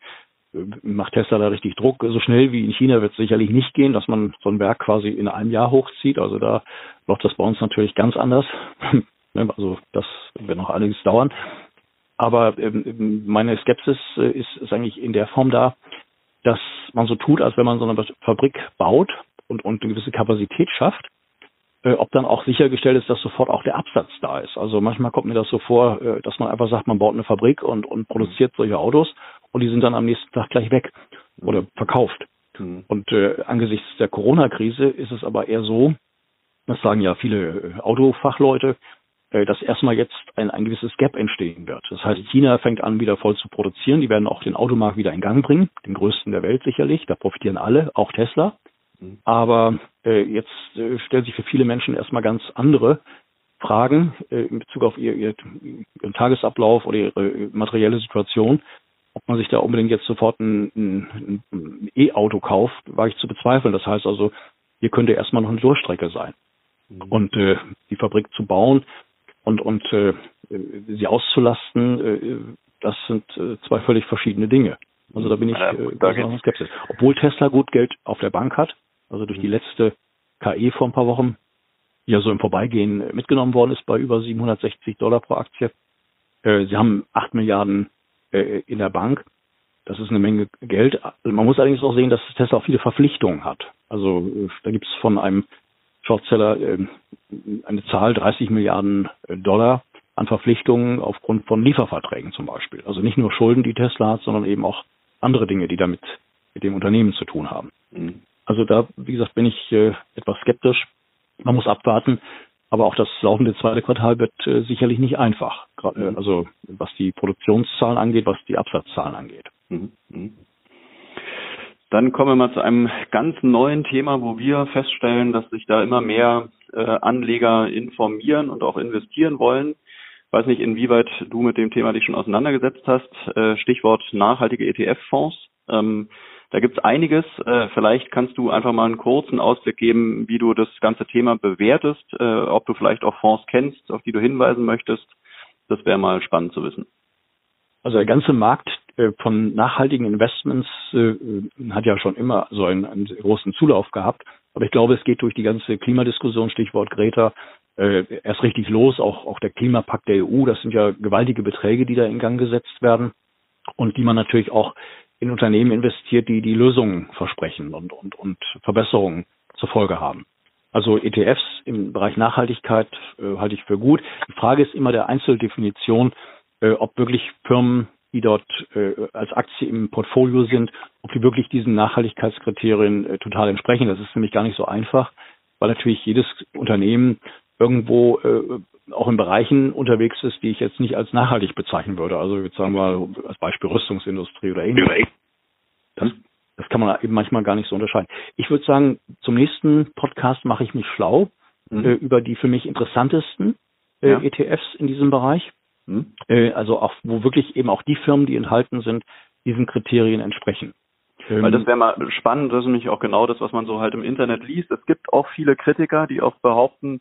macht Tesla da richtig Druck. So schnell wie in China wird es sicherlich nicht gehen, dass man so ein Werk quasi in einem Jahr hochzieht. Also da läuft das bei uns natürlich ganz anders. Ne, also das wird noch einiges dauern. Aber ähm, meine Skepsis äh, ist, ist eigentlich in der Form da, dass man so tut, als wenn man so eine Fabrik baut und, und eine gewisse Kapazität schafft, äh, ob dann auch sichergestellt ist, dass sofort auch der Absatz da ist. Also manchmal kommt mir das so vor, äh, dass man einfach sagt, man baut eine Fabrik und, und produziert solche Autos und die sind dann am nächsten Tag gleich weg oder verkauft. Mhm. Und äh, angesichts der Corona-Krise ist es aber eher so, das sagen ja viele äh, Autofachleute, dass erstmal jetzt ein, ein gewisses Gap entstehen wird. Das heißt, China fängt an, wieder voll zu produzieren. Die werden auch den Automarkt wieder in Gang bringen, den größten der Welt sicherlich. Da profitieren alle, auch Tesla. Aber äh, jetzt äh, stellt sich für viele Menschen erstmal ganz andere Fragen äh, in Bezug auf ihr, ihr, ihren Tagesablauf oder ihre materielle Situation ob man sich da unbedingt jetzt sofort ein, ein, ein E-Auto kauft, war ich zu bezweifeln. Das heißt also, hier könnte erstmal noch eine Durchstrecke sein. Mhm. Und äh, die Fabrik zu bauen und, und äh, sie auszulasten, äh, das sind äh, zwei völlig verschiedene Dinge. Also da bin ich äh, da skeptisch. Obwohl Tesla gut Geld auf der Bank hat, also durch die mhm. letzte KI vor ein paar Wochen, die ja so im Vorbeigehen mitgenommen worden ist bei über 760 Dollar pro Aktie. Äh, sie haben 8 Milliarden äh, in der Bank. Das ist eine Menge Geld. Man muss allerdings auch sehen, dass Tesla auch viele Verpflichtungen hat. Also äh, da gibt es von einem Shortseller äh, eine Zahl 30 Milliarden Dollar an Verpflichtungen aufgrund von Lieferverträgen zum Beispiel. Also nicht nur Schulden, die Tesla hat, sondern eben auch andere Dinge, die damit mit dem Unternehmen zu tun haben. Mhm. Also da, wie gesagt, bin ich äh, etwas skeptisch. Man muss abwarten, aber auch das laufende zweite Quartal wird äh, sicherlich nicht einfach. Grad, äh, also was die Produktionszahlen angeht, was die Absatzzahlen angeht. Mhm. Dann kommen wir mal zu einem ganz neuen Thema, wo wir feststellen, dass sich da immer mehr äh, Anleger informieren und auch investieren wollen. Ich weiß nicht, inwieweit du mit dem Thema dich schon auseinandergesetzt hast. Äh, Stichwort nachhaltige ETF-Fonds. Ähm, da gibt's einiges. Äh, vielleicht kannst du einfach mal einen kurzen Ausblick geben, wie du das ganze Thema bewertest, äh, ob du vielleicht auch Fonds kennst, auf die du hinweisen möchtest. Das wäre mal spannend zu wissen. Also der ganze Markt äh, von nachhaltigen Investments äh, hat ja schon immer so einen, einen, großen Zulauf gehabt. Aber ich glaube, es geht durch die ganze Klimadiskussion, Stichwort Greta, äh, erst richtig los. Auch, auch der Klimapakt der EU, das sind ja gewaltige Beträge, die da in Gang gesetzt werden und die man natürlich auch in Unternehmen investiert, die die Lösungen versprechen und, und, und Verbesserungen zur Folge haben. Also ETFs im Bereich Nachhaltigkeit äh, halte ich für gut. Die Frage ist immer der Einzeldefinition, äh, ob wirklich Firmen, die dort äh, als Aktie im Portfolio sind, ob die wirklich diesen Nachhaltigkeitskriterien äh, total entsprechen. Das ist nämlich gar nicht so einfach, weil natürlich jedes Unternehmen irgendwo äh, auch in Bereichen unterwegs ist, die ich jetzt nicht als nachhaltig bezeichnen würde. Also jetzt sagen wir als Beispiel Rüstungsindustrie oder ähnliches. Das, das kann man eben manchmal gar nicht so unterscheiden. Ich würde sagen, zum nächsten Podcast mache ich mich schlau mhm. äh, über die für mich interessantesten äh, ja. ETFs in diesem Bereich. Mhm. Äh, also auch, wo wirklich eben auch die Firmen, die enthalten sind, diesen Kriterien entsprechen. Weil das wäre mal spannend, das ist nämlich auch genau das, was man so halt im Internet liest. Es gibt auch viele Kritiker, die auch behaupten,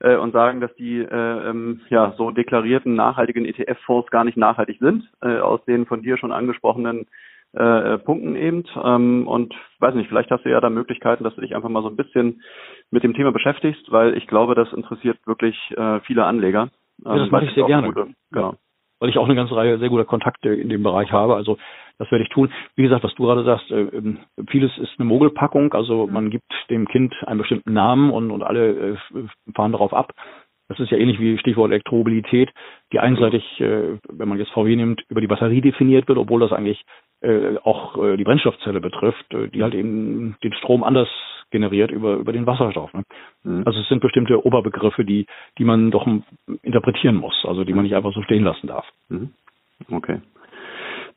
äh, und sagen, dass die äh, ähm, ja so deklarierten nachhaltigen ETF-Fonds gar nicht nachhaltig sind, äh, aus den von dir schon angesprochenen äh, Punkten eben. Ähm, und weiß nicht, vielleicht hast du ja da Möglichkeiten, dass du dich einfach mal so ein bisschen mit dem Thema beschäftigst, weil ich glaube, das interessiert wirklich äh, viele Anleger. Ja, das ähm, mache ich sehr gerne. Gute, genau. Weil ich auch eine ganze Reihe sehr guter Kontakte in dem Bereich habe. Also das werde ich tun. Wie gesagt, was du gerade sagst, äh, ähm, vieles ist eine Mogelpackung. Also man gibt dem Kind einen bestimmten Namen und, und alle äh, fahren darauf ab. Das ist ja ähnlich wie Stichwort Elektromobilität, die einseitig, äh, wenn man jetzt VW nimmt, über die Batterie definiert wird, obwohl das eigentlich äh, auch äh, die Brennstoffzelle betrifft, äh, die halt eben den Strom anders generiert über, über den Wasserstoff. Ne? Mhm. Also es sind bestimmte Oberbegriffe, die, die man doch interpretieren muss, also die man nicht einfach so stehen lassen darf. Mhm. Okay.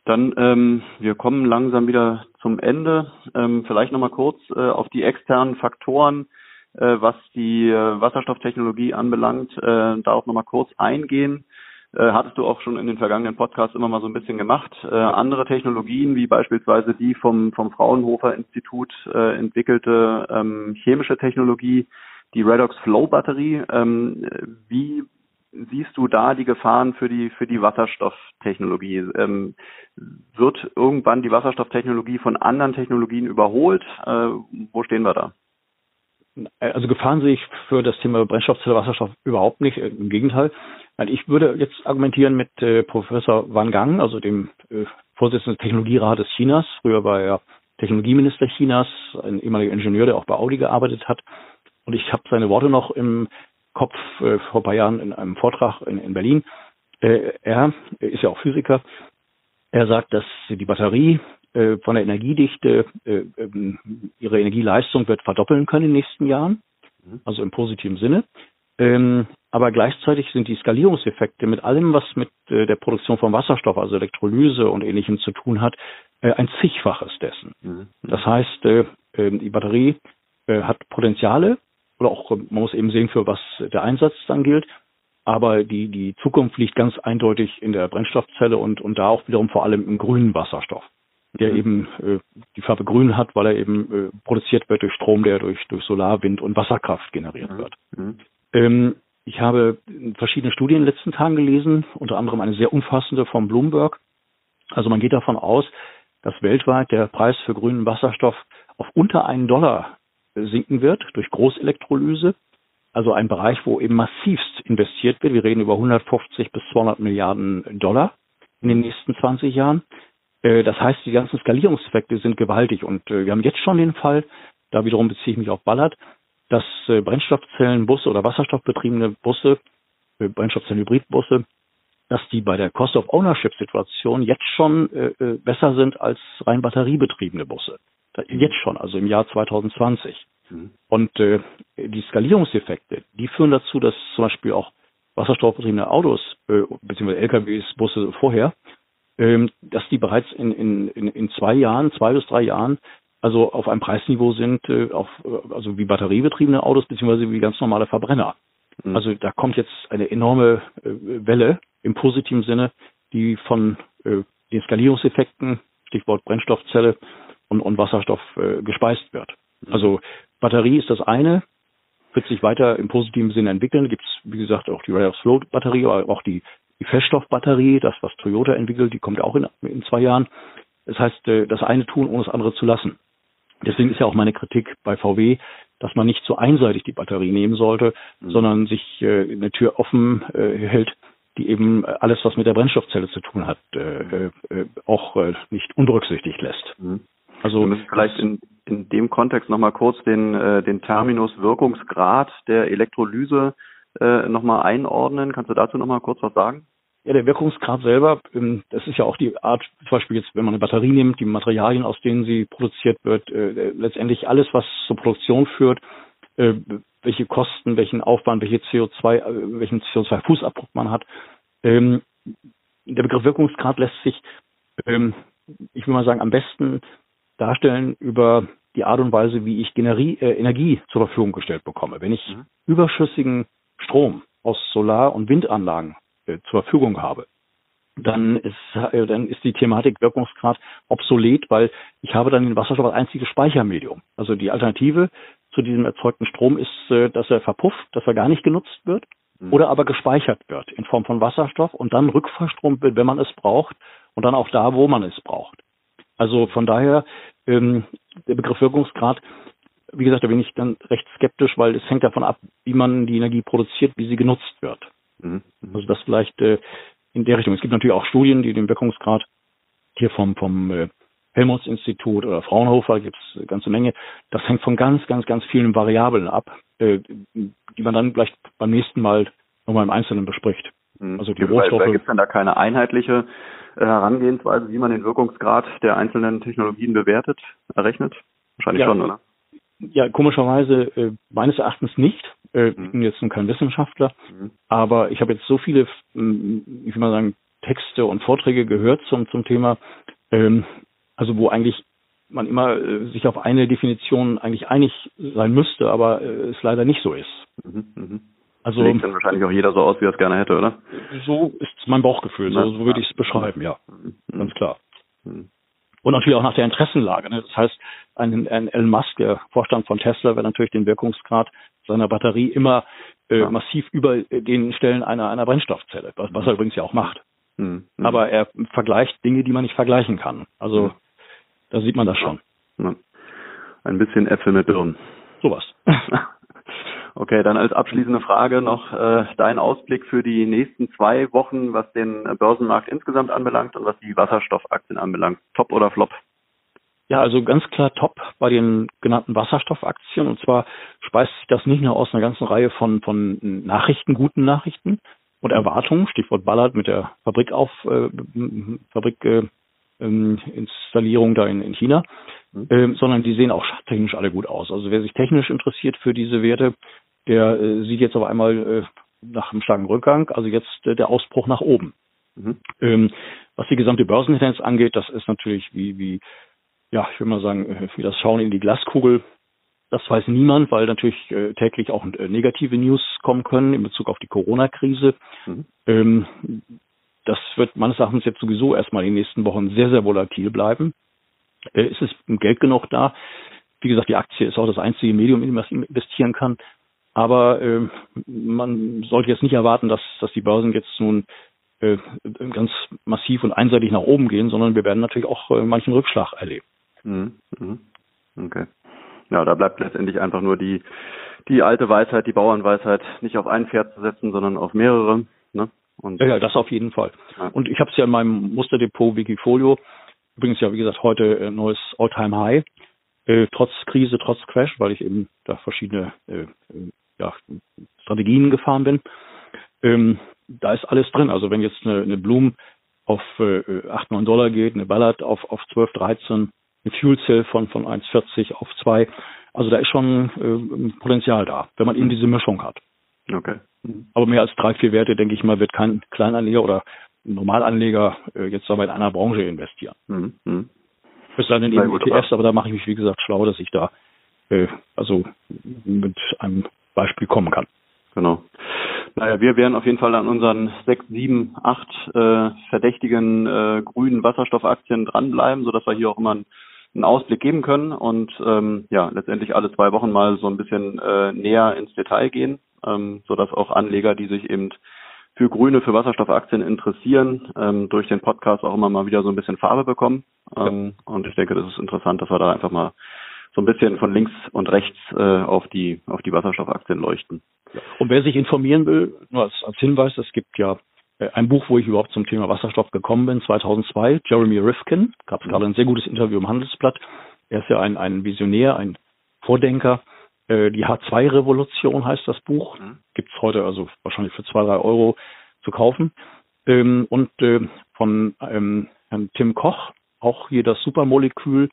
Dann, ähm, wir kommen langsam wieder zum Ende. Ähm, vielleicht nochmal kurz äh, auf die externen Faktoren, äh, was die äh, Wasserstofftechnologie anbelangt, äh, darauf nochmal kurz eingehen. Äh, hattest du auch schon in den vergangenen Podcasts immer mal so ein bisschen gemacht. Äh, andere Technologien, wie beispielsweise die vom, vom Fraunhofer Institut äh, entwickelte ähm, chemische Technologie, die Redox Flow Batterie. Ähm, wie siehst du da die Gefahren für die für die Wasserstofftechnologie? Ähm, wird irgendwann die Wasserstofftechnologie von anderen Technologien überholt? Äh, wo stehen wir da? Also Gefahren sehe ich für das Thema Brennstoffzelle Wasserstoff überhaupt nicht. Im Gegenteil. Ich würde jetzt argumentieren mit äh, Professor Wang Gang, also dem äh, Vorsitzenden des Technologierates Chinas. Früher war er Technologieminister Chinas, ein ehemaliger Ingenieur, der auch bei Audi gearbeitet hat. Und ich habe seine Worte noch im Kopf äh, vor ein paar Jahren in einem Vortrag in, in Berlin. Äh, er ist ja auch Physiker. Er sagt, dass die Batterie äh, von der Energiedichte äh, ähm, ihre Energieleistung wird verdoppeln können in den nächsten Jahren, mhm. also im positiven Sinne. Ähm, aber gleichzeitig sind die Skalierungseffekte mit allem, was mit äh, der Produktion von Wasserstoff, also Elektrolyse und ähnlichem zu tun hat, äh, ein zigfaches dessen. Mhm. Das heißt, äh, ähm, die Batterie hat Potenziale oder auch, man muss eben sehen, für was der Einsatz dann gilt. Aber die, die Zukunft liegt ganz eindeutig in der Brennstoffzelle und, und da auch wiederum vor allem im grünen Wasserstoff der mhm. eben die Farbe grün hat, weil er eben produziert wird durch Strom, der durch, durch Solar, Wind und Wasserkraft generiert mhm. wird. Mhm. Ähm, ich habe verschiedene Studien in den letzten Tagen gelesen, unter anderem eine sehr umfassende von Bloomberg. Also man geht davon aus, dass weltweit der Preis für grünen Wasserstoff auf unter einen Dollar sinken wird durch Großelektrolyse. Also ein Bereich, wo eben massivst investiert wird. Wir reden über 150 bis 200 Milliarden Dollar in den nächsten 20 Jahren. Äh, das heißt, die ganzen Skalierungseffekte sind gewaltig und äh, wir haben jetzt schon den Fall, da wiederum beziehe ich mich auf Ballard, dass äh, Brennstoffzellenbusse oder wasserstoffbetriebene Busse, Brennstoffzellenhybridbusse, dass die bei der Cost of Ownership Situation jetzt schon besser sind als rein batteriebetriebene Busse. Jetzt schon, also im Jahr 2020. Mhm. Und die Skalierungseffekte, die führen dazu, dass zum Beispiel auch wasserstoffbetriebene Autos beziehungsweise LKWs, Busse vorher ähm, dass die bereits in, in, in zwei Jahren, zwei bis drei Jahren, also auf einem Preisniveau sind, äh, auf, äh, also wie batteriebetriebene Autos beziehungsweise wie ganz normale Verbrenner. Mhm. Also da kommt jetzt eine enorme äh, Welle im positiven Sinne, die von äh, den Skalierungseffekten, Stichwort Brennstoffzelle und, und Wasserstoff äh, gespeist wird. Mhm. Also Batterie ist das eine, wird sich weiter im positiven Sinne entwickeln. Gibt es, wie gesagt, auch die Redox Flow Batterie, aber auch die die Feststoffbatterie, das, was Toyota entwickelt, die kommt auch in, in zwei Jahren. Das heißt, äh, das eine tun, ohne das andere zu lassen. Deswegen ist ja auch meine Kritik bei VW, dass man nicht so einseitig die Batterie nehmen sollte, mhm. sondern sich äh, eine Tür offen äh, hält, die eben alles, was mit der Brennstoffzelle zu tun hat, äh, äh, auch äh, nicht unberücksichtigt lässt. Mhm. Also Wir müssen vielleicht in, in dem Kontext nochmal kurz den, äh, den Terminus Wirkungsgrad der Elektrolyse äh, nochmal einordnen. Kannst du dazu nochmal kurz was sagen? Ja, der Wirkungsgrad selber, ähm, das ist ja auch die Art, zum Beispiel jetzt, wenn man eine Batterie nimmt, die Materialien, aus denen sie produziert wird, äh, letztendlich alles, was zur Produktion führt, äh, welche Kosten, welchen Aufwand, welche CO2, äh, welchen CO2-Fußabdruck man hat. Ähm, der Begriff Wirkungsgrad lässt sich, ähm, ich will mal sagen, am besten darstellen über die Art und Weise, wie ich Generie, Energie zur Verfügung gestellt bekomme. Wenn ich mhm. überschüssigen Strom aus Solar- und Windanlagen zur Verfügung habe, dann ist, äh, dann ist die Thematik Wirkungsgrad obsolet, weil ich habe dann den Wasserstoff als einziges Speichermedium. Also die Alternative zu diesem erzeugten Strom ist, äh, dass er verpufft, dass er gar nicht genutzt wird mhm. oder aber gespeichert wird in Form von Wasserstoff und dann rückverstromt wird, wenn man es braucht und dann auch da, wo man es braucht. Also von daher ähm, der Begriff Wirkungsgrad wie gesagt, da bin ich dann recht skeptisch, weil es hängt davon ab, wie man die Energie produziert, wie sie genutzt wird. Mhm. Also das vielleicht äh, in der Richtung. Es gibt natürlich auch Studien, die den Wirkungsgrad hier vom, vom äh, Helmholtz-Institut oder Fraunhofer gibt es eine ganze Menge. Das hängt von ganz, ganz, ganz vielen Variablen ab, äh, die man dann vielleicht beim nächsten Mal nochmal im Einzelnen bespricht. Mhm. Also die Rohstoffe. Gibt es denn da keine einheitliche äh, Herangehensweise, wie man den Wirkungsgrad der einzelnen Technologien bewertet, errechnet? Wahrscheinlich ja, schon, oder? Ja, komischerweise äh, meines Erachtens nicht. Äh, mhm. Ich bin jetzt nun kein Wissenschaftler, mhm. aber ich habe jetzt so viele, ähm, ich will mal sagen, Texte und Vorträge gehört zum, zum Thema, ähm, also wo eigentlich man immer äh, sich auf eine Definition eigentlich einig sein müsste, aber äh, es leider nicht so ist. Mhm. mhm. Also legt dann wahrscheinlich auch jeder so aus, wie er es gerne hätte, oder? So ist mein Bauchgefühl, so, so würde ich es beschreiben, ja, ganz klar. Und natürlich auch nach der Interessenlage. Ne? Das heißt, ein, ein Elon Musk, der Vorstand von Tesla, wird natürlich den Wirkungsgrad seiner Batterie immer äh, ja. massiv über den Stellen einer, einer Brennstoffzelle, was, was er übrigens ja auch macht. Mhm. Aber er vergleicht Dinge, die man nicht vergleichen kann. Also mhm. da sieht man das schon. Ein bisschen Äpfel mit Birnen. Sowas. Okay, dann als abschließende Frage noch äh, dein Ausblick für die nächsten zwei Wochen, was den Börsenmarkt insgesamt anbelangt und was die Wasserstoffaktien anbelangt. Top oder Flop? Ja, also ganz klar top bei den genannten Wasserstoffaktien. Und zwar speist sich das nicht nur aus einer ganzen Reihe von, von Nachrichten, guten Nachrichten und Erwartungen, Stichwort Ballard mit der Fabrikauf, äh, Fabrik, äh, ähm, Installierung da in, in China, mhm. ähm, sondern die sehen auch technisch alle gut aus. Also wer sich technisch interessiert für diese Werte, der äh, sieht jetzt auf einmal äh, nach einem starken Rückgang, also jetzt äh, der Ausbruch nach oben. Mhm. Ähm, was die gesamte Börsentendenz angeht, das ist natürlich wie, wie, ja, ich würde mal sagen, äh, wie das Schauen in die Glaskugel. Das weiß niemand, weil natürlich äh, täglich auch äh, negative News kommen können in Bezug auf die Corona-Krise. Mhm. Ähm, das wird meines Erachtens jetzt sowieso erstmal in den nächsten Wochen sehr, sehr volatil bleiben. Äh, ist es Geld genug da? Wie gesagt, die Aktie ist auch das einzige Medium, in dem man investieren kann. Aber äh, man sollte jetzt nicht erwarten, dass, dass die Börsen jetzt nun äh, ganz massiv und einseitig nach oben gehen, sondern wir werden natürlich auch äh, manchen Rückschlag erleben. Mhm. mhm. Okay. Ja, da bleibt letztendlich einfach nur die, die alte Weisheit, die Bauernweisheit, nicht auf ein Pferd zu setzen, sondern auf mehrere. Ne? Und ja, ja, das auf jeden Fall. Ja. Und ich habe es ja in meinem Musterdepot Wikifolio, übrigens ja wie gesagt heute äh, neues All-Time High, äh, trotz Krise, trotz Crash, weil ich eben da verschiedene äh, ja, Strategien gefahren bin. Ähm, da ist alles drin. Also wenn jetzt eine, eine Bloom auf äh, 8, 9 Dollar geht, eine Ballard auf, auf 12, 13, eine Fuel Cell von, von 1,40 auf 2. Also da ist schon äh, Potenzial da, wenn man eben diese Mischung hat. Okay. Aber mehr als drei, vier Werte, denke ich mal, wird kein Kleinanleger oder Normalanleger äh, jetzt aber in einer Branche investieren. Mhm. mhm. Es sei denn eben ETFs, aber da mache ich mich, wie gesagt, schlau, dass ich da äh, also mit einem Beispiel kommen kann. Genau. Naja, wir werden auf jeden Fall an unseren sechs, sieben, acht äh, verdächtigen äh, grünen Wasserstoffaktien dranbleiben, sodass wir hier auch immer einen, einen Ausblick geben können und ähm, ja, letztendlich alle zwei Wochen mal so ein bisschen äh, näher ins Detail gehen, ähm, sodass auch Anleger, die sich eben für grüne, für Wasserstoffaktien interessieren, ähm, durch den Podcast auch immer mal wieder so ein bisschen Farbe bekommen. Ähm, ja. Und ich denke, das ist interessant, dass wir da einfach mal so ein bisschen von links und rechts äh, auf die auf die Wasserstoffaktien leuchten. Und wer sich informieren will, nur als, als Hinweis, es gibt ja äh, ein Buch, wo ich überhaupt zum Thema Wasserstoff gekommen bin, 2002, Jeremy Rifkin, gab es mhm. gerade ein sehr gutes Interview im Handelsblatt. Er ist ja ein, ein Visionär, ein Vordenker. Äh, die H2-Revolution heißt das Buch. Mhm. Gibt es heute also wahrscheinlich für zwei, drei Euro zu kaufen. Ähm, und äh, von ähm, Herrn Tim Koch, auch hier das Supermolekül,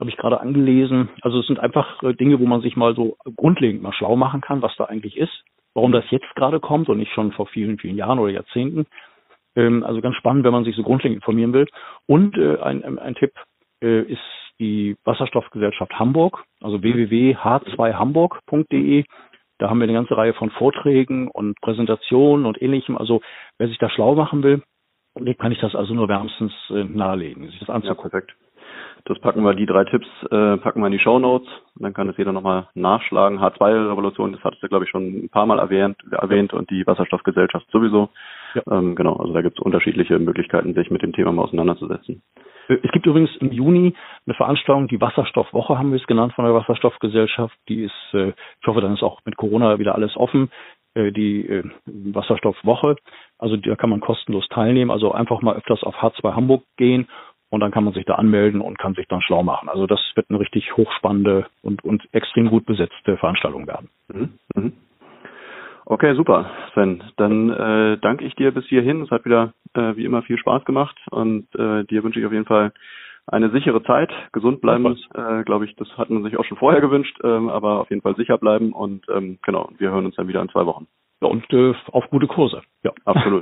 habe ich gerade angelesen. Also es sind einfach äh, Dinge, wo man sich mal so grundlegend mal schlau machen kann, was da eigentlich ist, warum das jetzt gerade kommt und nicht schon vor vielen, vielen Jahren oder Jahrzehnten. Ähm, also ganz spannend, wenn man sich so grundlegend informieren will. Und äh, ein, ein Tipp äh, ist die Wasserstoffgesellschaft Hamburg, also www.h2hamburg.de. Da haben wir eine ganze Reihe von Vorträgen und Präsentationen und ähnlichem. Also wer sich da schlau machen will, kann ich das also nur wärmstens nahelegen, sich das anzugucken. Ja, perfekt. Das packen wir, die drei Tipps äh, packen wir in die Show Notes. Dann kann es jeder nochmal nachschlagen. H2-Revolution, das hattest du, glaube ich, schon ein paar Mal erwähnt, erwähnt und die Wasserstoffgesellschaft sowieso. Ja. Ähm, genau, also da gibt es unterschiedliche Möglichkeiten, sich mit dem Thema mal auseinanderzusetzen. Es gibt übrigens im Juni eine Veranstaltung, die Wasserstoffwoche haben wir es genannt von der Wasserstoffgesellschaft. Die ist, äh, ich hoffe, dann ist auch mit Corona wieder alles offen äh, die äh, Wasserstoffwoche. Also da kann man kostenlos teilnehmen. Also einfach mal öfters auf H2 Hamburg gehen und dann kann man sich da anmelden und kann sich dann schlau machen. Also das wird eine richtig hochspannende und, und extrem gut besetzte Veranstaltung werden. Mhm. Mhm. Okay, super, Sven. Dann äh, danke ich dir bis hierhin. Es hat wieder äh, wie immer viel Spaß gemacht und äh, dir wünsche ich auf jeden Fall eine sichere Zeit, gesund bleiben, äh, glaube ich, das hat man sich auch schon vorher gewünscht, ähm, aber auf jeden Fall sicher bleiben und ähm, genau, wir hören uns dann wieder in zwei Wochen. Ja, und äh, auf gute Kurse. Ja, absolut.